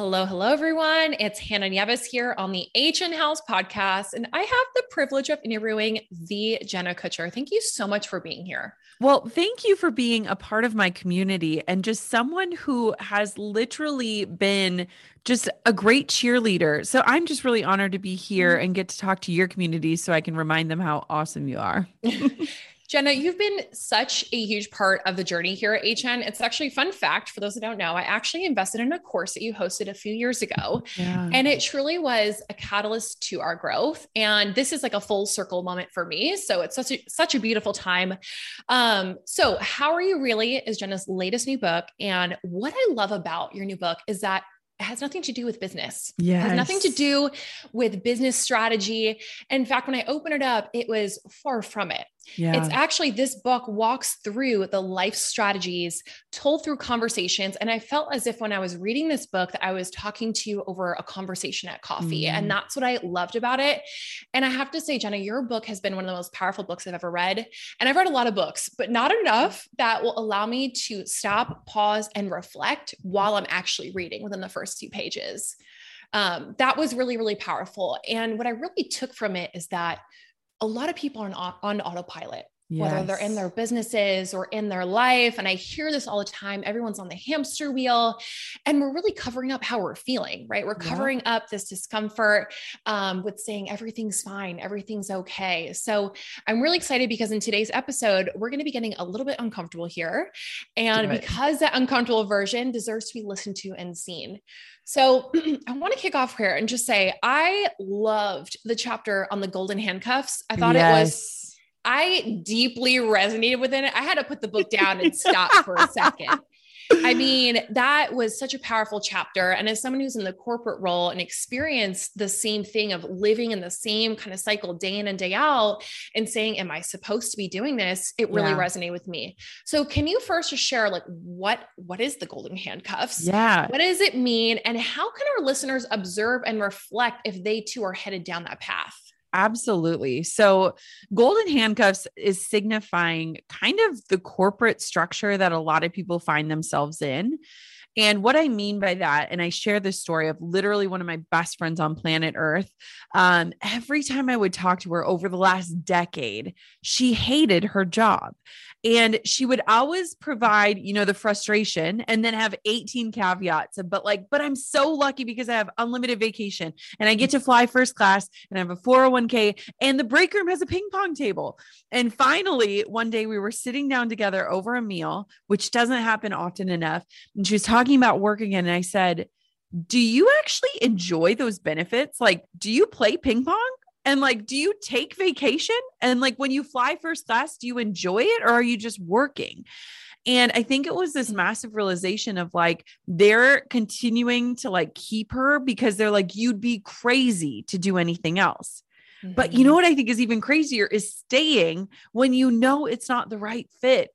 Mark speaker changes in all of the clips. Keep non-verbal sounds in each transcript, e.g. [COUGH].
Speaker 1: Hello, hello, everyone. It's Hannah Nieves here on the HN House podcast, and I have the privilege of interviewing the Jenna Kutcher. Thank you so much for being here.
Speaker 2: Well, thank you for being a part of my community and just someone who has literally been just a great cheerleader. So I'm just really honored to be here mm-hmm. and get to talk to your community so I can remind them how awesome you are. [LAUGHS]
Speaker 1: Jenna, you've been such a huge part of the journey here at HN. It's actually a fun fact for those that don't know. I actually invested in a course that you hosted a few years ago, yeah. and it truly was a catalyst to our growth. And this is like a full circle moment for me. So it's such a, such a beautiful time. Um, so, how are you really is Jenna's latest new book. And what I love about your new book is that it has nothing to do with business. Yeah. It has nothing to do with business strategy. In fact, when I open it up, it was far from it. Yeah. It's actually this book walks through the life strategies told through conversations. And I felt as if when I was reading this book that I was talking to you over a conversation at coffee. Mm-hmm. And that's what I loved about it. And I have to say, Jenna, your book has been one of the most powerful books I've ever read. And I've read a lot of books, but not enough that will allow me to stop, pause, and reflect while I'm actually reading within the first few pages. Um, that was really, really powerful. And what I really took from it is that a lot of people are on, on autopilot. Yes. whether they're in their businesses or in their life. And I hear this all the time. Everyone's on the hamster wheel, and we're really covering up how we're feeling, right? We're covering yeah. up this discomfort um, with saying everything's fine, everything's okay. So I'm really excited because in today's episode, we're going to be getting a little bit uncomfortable here. And because that uncomfortable version deserves to be listened to and seen. So [CLEARS THROAT] I want to kick off here and just say I loved the chapter on the golden handcuffs. I thought yes. it was I deeply resonated with it. I had to put the book down and stop for a second I mean, that was such a powerful chapter. And as someone who's in the corporate role and experienced the same thing of living in the same kind of cycle day in and day out and saying, Am I supposed to be doing this? It really yeah. resonated with me. So can you first just share like what what is the golden handcuffs?
Speaker 2: Yeah.
Speaker 1: What does it mean? And how can our listeners observe and reflect if they too are headed down that path?
Speaker 2: Absolutely. So, golden handcuffs is signifying kind of the corporate structure that a lot of people find themselves in. And what I mean by that, and I share this story of literally one of my best friends on planet Earth. Um, every time I would talk to her over the last decade, she hated her job. And she would always provide, you know, the frustration and then have 18 caveats. But like, but I'm so lucky because I have unlimited vacation and I get to fly first class and I have a 401k and the break room has a ping pong table. And finally, one day we were sitting down together over a meal, which doesn't happen often enough. And she was talking about work again. And I said, do you actually enjoy those benefits? Like, do you play ping pong? And like, do you take vacation? And like, when you fly first class, do you enjoy it or are you just working? And I think it was this massive realization of like, they're continuing to like keep her because they're like, you'd be crazy to do anything else. Mm-hmm. But you know mm-hmm. what I think is even crazier is staying when you know it's not the right fit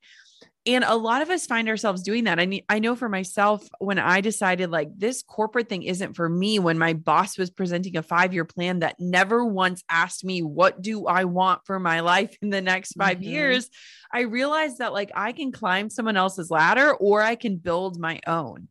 Speaker 2: and a lot of us find ourselves doing that. I I know for myself when I decided like this corporate thing isn't for me when my boss was presenting a 5-year plan that never once asked me what do I want for my life in the next 5 mm-hmm. years, I realized that like I can climb someone else's ladder or I can build my own.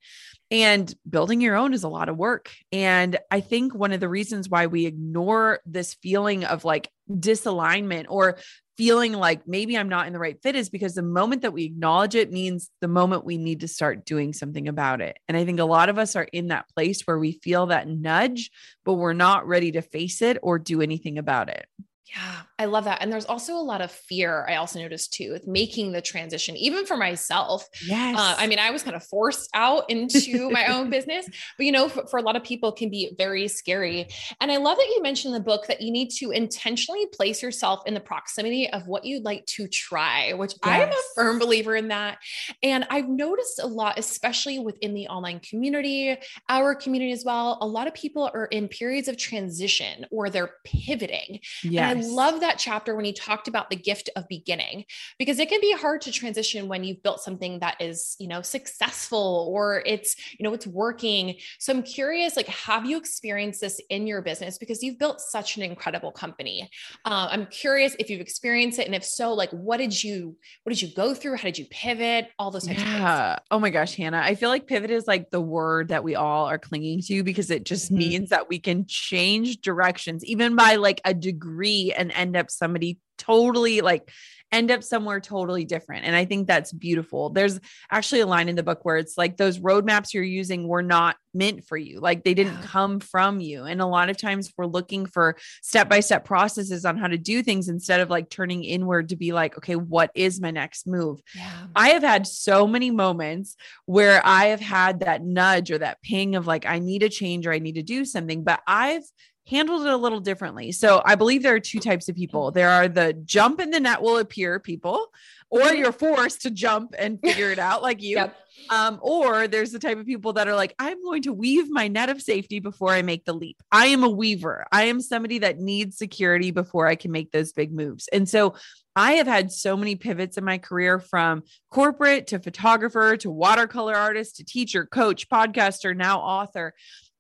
Speaker 2: And building your own is a lot of work. And I think one of the reasons why we ignore this feeling of like disalignment or feeling like maybe I'm not in the right fit is because the moment that we acknowledge it means the moment we need to start doing something about it. And I think a lot of us are in that place where we feel that nudge, but we're not ready to face it or do anything about it.
Speaker 1: Yeah, I love that. And there's also a lot of fear I also noticed too with making the transition, even for myself.
Speaker 2: Yes. Uh,
Speaker 1: I mean, I was kind of forced out into my own [LAUGHS] business, but you know, for, for, a lot of people can be very scary. And I love that you mentioned in the book that you need to intentionally place yourself in the proximity of what you'd like to try, which yes. I am a firm believer in that. And I've noticed a lot, especially within the online community, our community as well. A lot of people are in periods of transition or they're pivoting. Yeah I love that chapter when he talked about the gift of beginning because it can be hard to transition when you've built something that is, you know, successful or it's, you know, it's working. So I'm curious, like, have you experienced this in your business because you've built such an incredible company? Uh, I'm curious if you've experienced it, and if so, like, what did you, what did you go through? How did you pivot? All those types yeah.
Speaker 2: Oh my gosh, Hannah, I feel like pivot is like the word that we all are clinging to because it just mm-hmm. means that we can change directions, even by like a degree, and end up somebody totally like end up somewhere totally different. And I think that's beautiful. There's actually a line in the book where it's like those roadmaps you're using were not meant for you. Like they didn't come from you. And a lot of times we're looking for step by step processes on how to do things instead of like turning inward to be like, okay, what is my next move? Yeah. I have had so many moments where I have had that nudge or that ping of like, I need a change or I need to do something, but I've handled it a little differently. So I believe there are two types of people. There are the jump in the net will appear people, or mm-hmm. you're forced to jump and [LAUGHS] figure it out like you. Yep. Um, or there's the type of people that are like, I'm going to weave my net of safety before I make the leap. I am a weaver. I am somebody that needs security before I can make those big moves. And so I have had so many pivots in my career from corporate to photographer to watercolor artist to teacher, coach, podcaster, now author.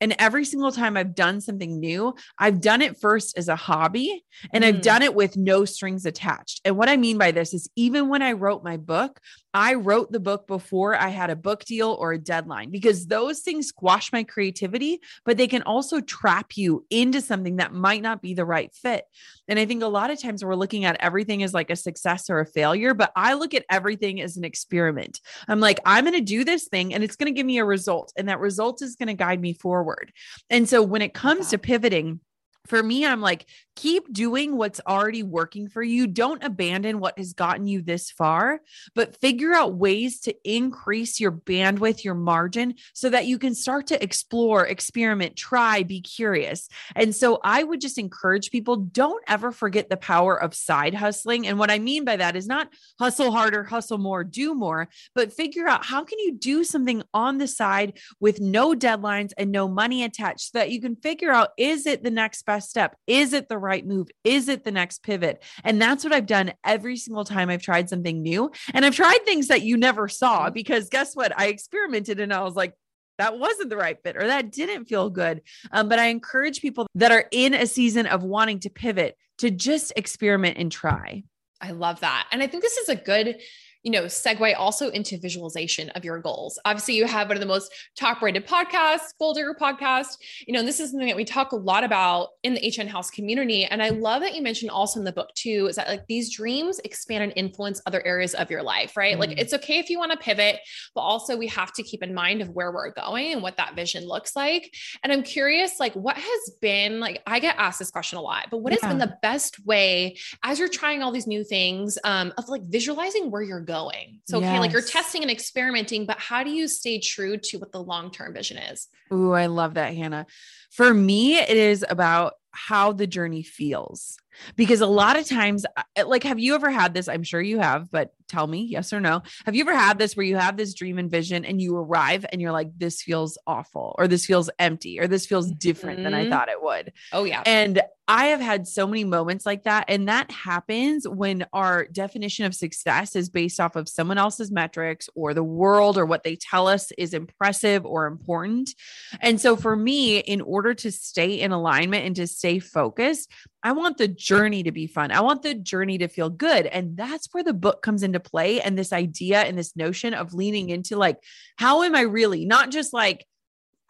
Speaker 2: And every single time I've done something new, I've done it first as a hobby and mm. I've done it with no strings attached. And what I mean by this is even when I wrote my book, I wrote the book before I had a book deal or a deadline because those things squash my creativity, but they can also trap you into something that might not be the right fit. And I think a lot of times we're looking at everything as like a success or a failure, but I look at everything as an experiment. I'm like, I'm going to do this thing and it's going to give me a result, and that result is going to guide me forward. And so when it comes to pivoting, for me, I'm like, keep doing what's already working for you. Don't abandon what has gotten you this far, but figure out ways to increase your bandwidth, your margin, so that you can start to explore, experiment, try, be curious. And so I would just encourage people don't ever forget the power of side hustling. And what I mean by that is not hustle harder, hustle more, do more, but figure out how can you do something on the side with no deadlines and no money attached so that you can figure out is it the next best step? Is it the right move? Is it the next pivot? And that's what I've done every single time I've tried something new. And I've tried things that you never saw mm-hmm. because guess what? I experimented and I was like, that wasn't the right fit or that didn't feel good. Um, but I encourage people that are in a season of wanting to pivot to just experiment and try.
Speaker 1: I love that. And I think this is a good you know, segue also into visualization of your goals. Obviously, you have one of the most top rated podcasts, Goal Digger podcast. You know, this is something that we talk a lot about in the HN House community. And I love that you mentioned also in the book too, is that like these dreams expand and influence other areas of your life, right? Mm. Like it's okay if you want to pivot, but also we have to keep in mind of where we're going and what that vision looks like. And I'm curious, like, what has been like, I get asked this question a lot, but what yeah. has been the best way as you're trying all these new things um, of like visualizing where you're going? Going. So, okay, like you're testing and experimenting, but how do you stay true to what the long term vision is?
Speaker 2: Ooh, I love that, Hannah. For me, it is about how the journey feels because a lot of times like have you ever had this i'm sure you have but tell me yes or no have you ever had this where you have this dream and vision and you arrive and you're like this feels awful or this feels empty or this feels different mm-hmm. than i mm-hmm. thought it would
Speaker 1: oh yeah
Speaker 2: and i have had so many moments like that and that happens when our definition of success is based off of someone else's metrics or the world or what they tell us is impressive or important and so for me in order to stay in alignment and to stay focused I want the journey to be fun. I want the journey to feel good. And that's where the book comes into play. And this idea and this notion of leaning into like, how am I really not just like,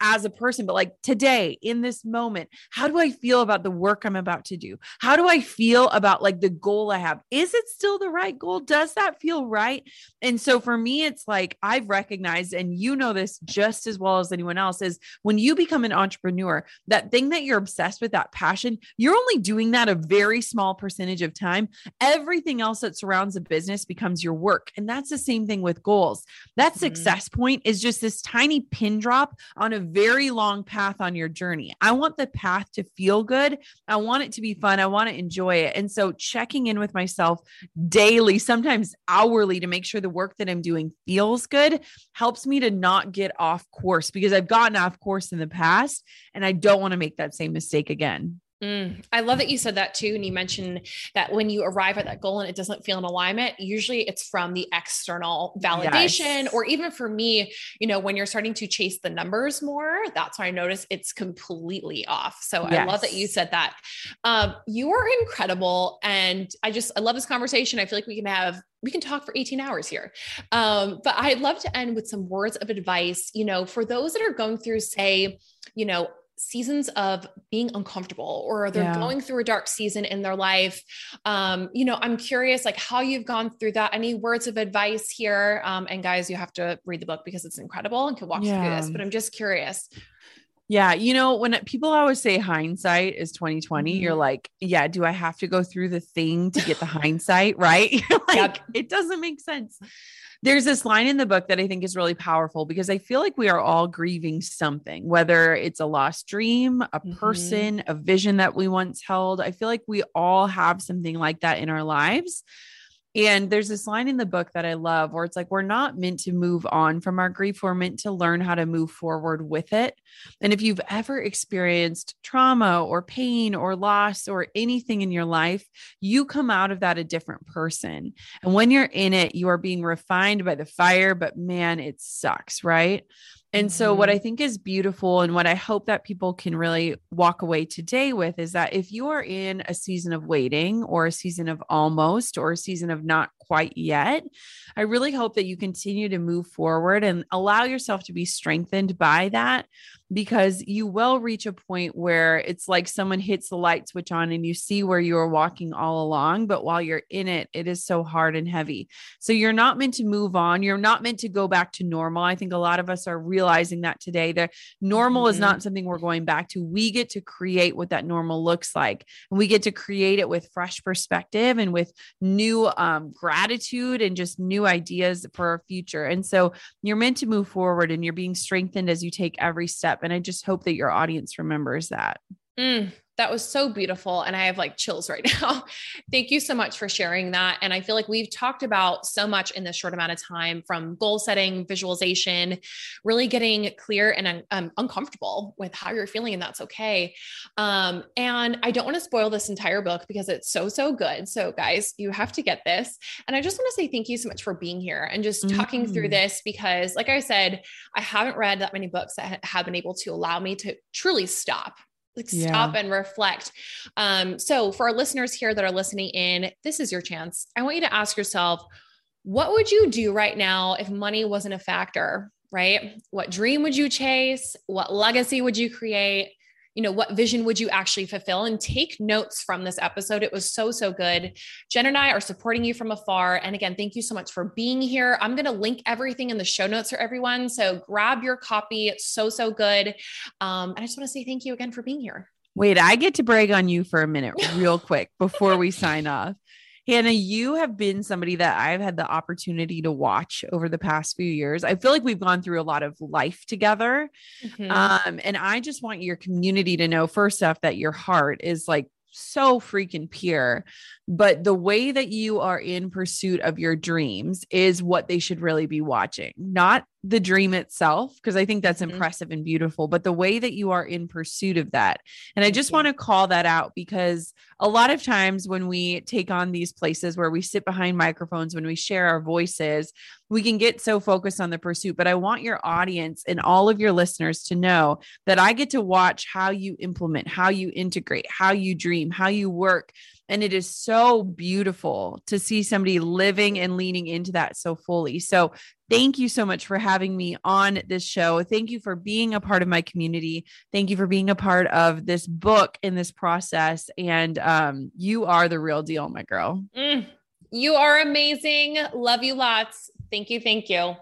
Speaker 2: as a person, but like today in this moment, how do I feel about the work I'm about to do? How do I feel about like the goal I have? Is it still the right goal? Does that feel right? And so for me, it's like I've recognized, and you know this just as well as anyone else, is when you become an entrepreneur, that thing that you're obsessed with, that passion, you're only doing that a very small percentage of time. Everything else that surrounds a business becomes your work. And that's the same thing with goals. That mm-hmm. success point is just this tiny pin drop on a very long path on your journey. I want the path to feel good. I want it to be fun. I want to enjoy it. And so checking in with myself daily, sometimes hourly to make sure the work that I'm doing feels good helps me to not get off course because I've gotten off course in the past and I don't want to make that same mistake again.
Speaker 1: Mm, I love that you said that too. And you mentioned that when you arrive at that goal and it doesn't feel in alignment, usually it's from the external validation, yes. or even for me, you know, when you're starting to chase the numbers more, that's when I notice it's completely off. So yes. I love that you said that. Um, you are incredible. And I just, I love this conversation. I feel like we can have we can talk for 18 hours here. Um, but I'd love to end with some words of advice, you know, for those that are going through, say, you know, seasons of being uncomfortable or they're yeah. going through a dark season in their life um, you know i'm curious like how you've gone through that any words of advice here um, and guys you have to read the book because it's incredible and can walk yeah. through this but i'm just curious
Speaker 2: yeah, you know, when people always say hindsight is 2020, mm-hmm. you're like, yeah, do I have to go through the thing to get the hindsight, [LAUGHS] right? [LAUGHS] like yep. it doesn't make sense there's this line in the book that I think is really powerful because I feel like we are all grieving something, whether it's a lost dream, a mm-hmm. person, a vision that we once held. I feel like we all have something like that in our lives. And there's this line in the book that I love where it's like, we're not meant to move on from our grief. We're meant to learn how to move forward with it. And if you've ever experienced trauma or pain or loss or anything in your life, you come out of that a different person. And when you're in it, you are being refined by the fire, but man, it sucks, right? And so, what I mm-hmm. think is beautiful, and what I hope that people can really walk away today with is that if you are in a season of waiting, or a season of almost, or a season of not quite yet, I really hope that you continue to move forward and allow yourself to be strengthened by that because you will reach a point where it's like someone hits the light switch on and you see where you are walking all along. But while you're in it, it is so hard and heavy. So you're not meant to move on. You're not meant to go back to normal. I think a lot of us are realizing that today. That normal mm-hmm. is not something we're going back to. We get to create what that normal looks like. And we get to create it with fresh perspective and with new um, gratitude and just new ideas for our future. And so you're meant to move forward and you're being strengthened as you take every step step. And I just hope that your audience remembers that.
Speaker 1: Mm, that was so beautiful. And I have like chills [LAUGHS] right now. Thank you so much for sharing that. And I feel like we've talked about so much in this short amount of time from goal setting, visualization, really getting clear and um, uncomfortable with how you're feeling. And that's okay. Um, and I don't want to spoil this entire book because it's so, so good. So, guys, you have to get this. And I just want to say thank you so much for being here and just talking mm-hmm. through this because, like I said, I haven't read that many books that have been able to allow me to truly stop like yeah. stop and reflect. Um, so for our listeners here that are listening in, this is your chance. I want you to ask yourself, what would you do right now if money wasn't a factor? Right? What dream would you chase? What legacy would you create? You know, what vision would you actually fulfill? And take notes from this episode. It was so, so good. Jen and I are supporting you from afar. And again, thank you so much for being here. I'm going to link everything in the show notes for everyone. So grab your copy. It's so, so good. Um, and I just want to say thank you again for being here.
Speaker 2: Wait, I get to brag on you for a minute, [LAUGHS] real quick, before we sign off. Hannah, you have been somebody that I've had the opportunity to watch over the past few years. I feel like we've gone through a lot of life together. Mm-hmm. Um, and I just want your community to know first off that your heart is like so freaking pure. But the way that you are in pursuit of your dreams is what they should really be watching, not the dream itself, because I think that's mm-hmm. impressive and beautiful, but the way that you are in pursuit of that. And I just want to call that out because a lot of times when we take on these places where we sit behind microphones, when we share our voices, we can get so focused on the pursuit. But I want your audience and all of your listeners to know that I get to watch how you implement, how you integrate, how you dream, how you work and it is so beautiful to see somebody living and leaning into that so fully. So, thank you so much for having me on this show. Thank you for being a part of my community. Thank you for being a part of this book in this process. And um, you are the real deal, my girl. Mm,
Speaker 1: you are amazing. Love you lots. Thank you. Thank you.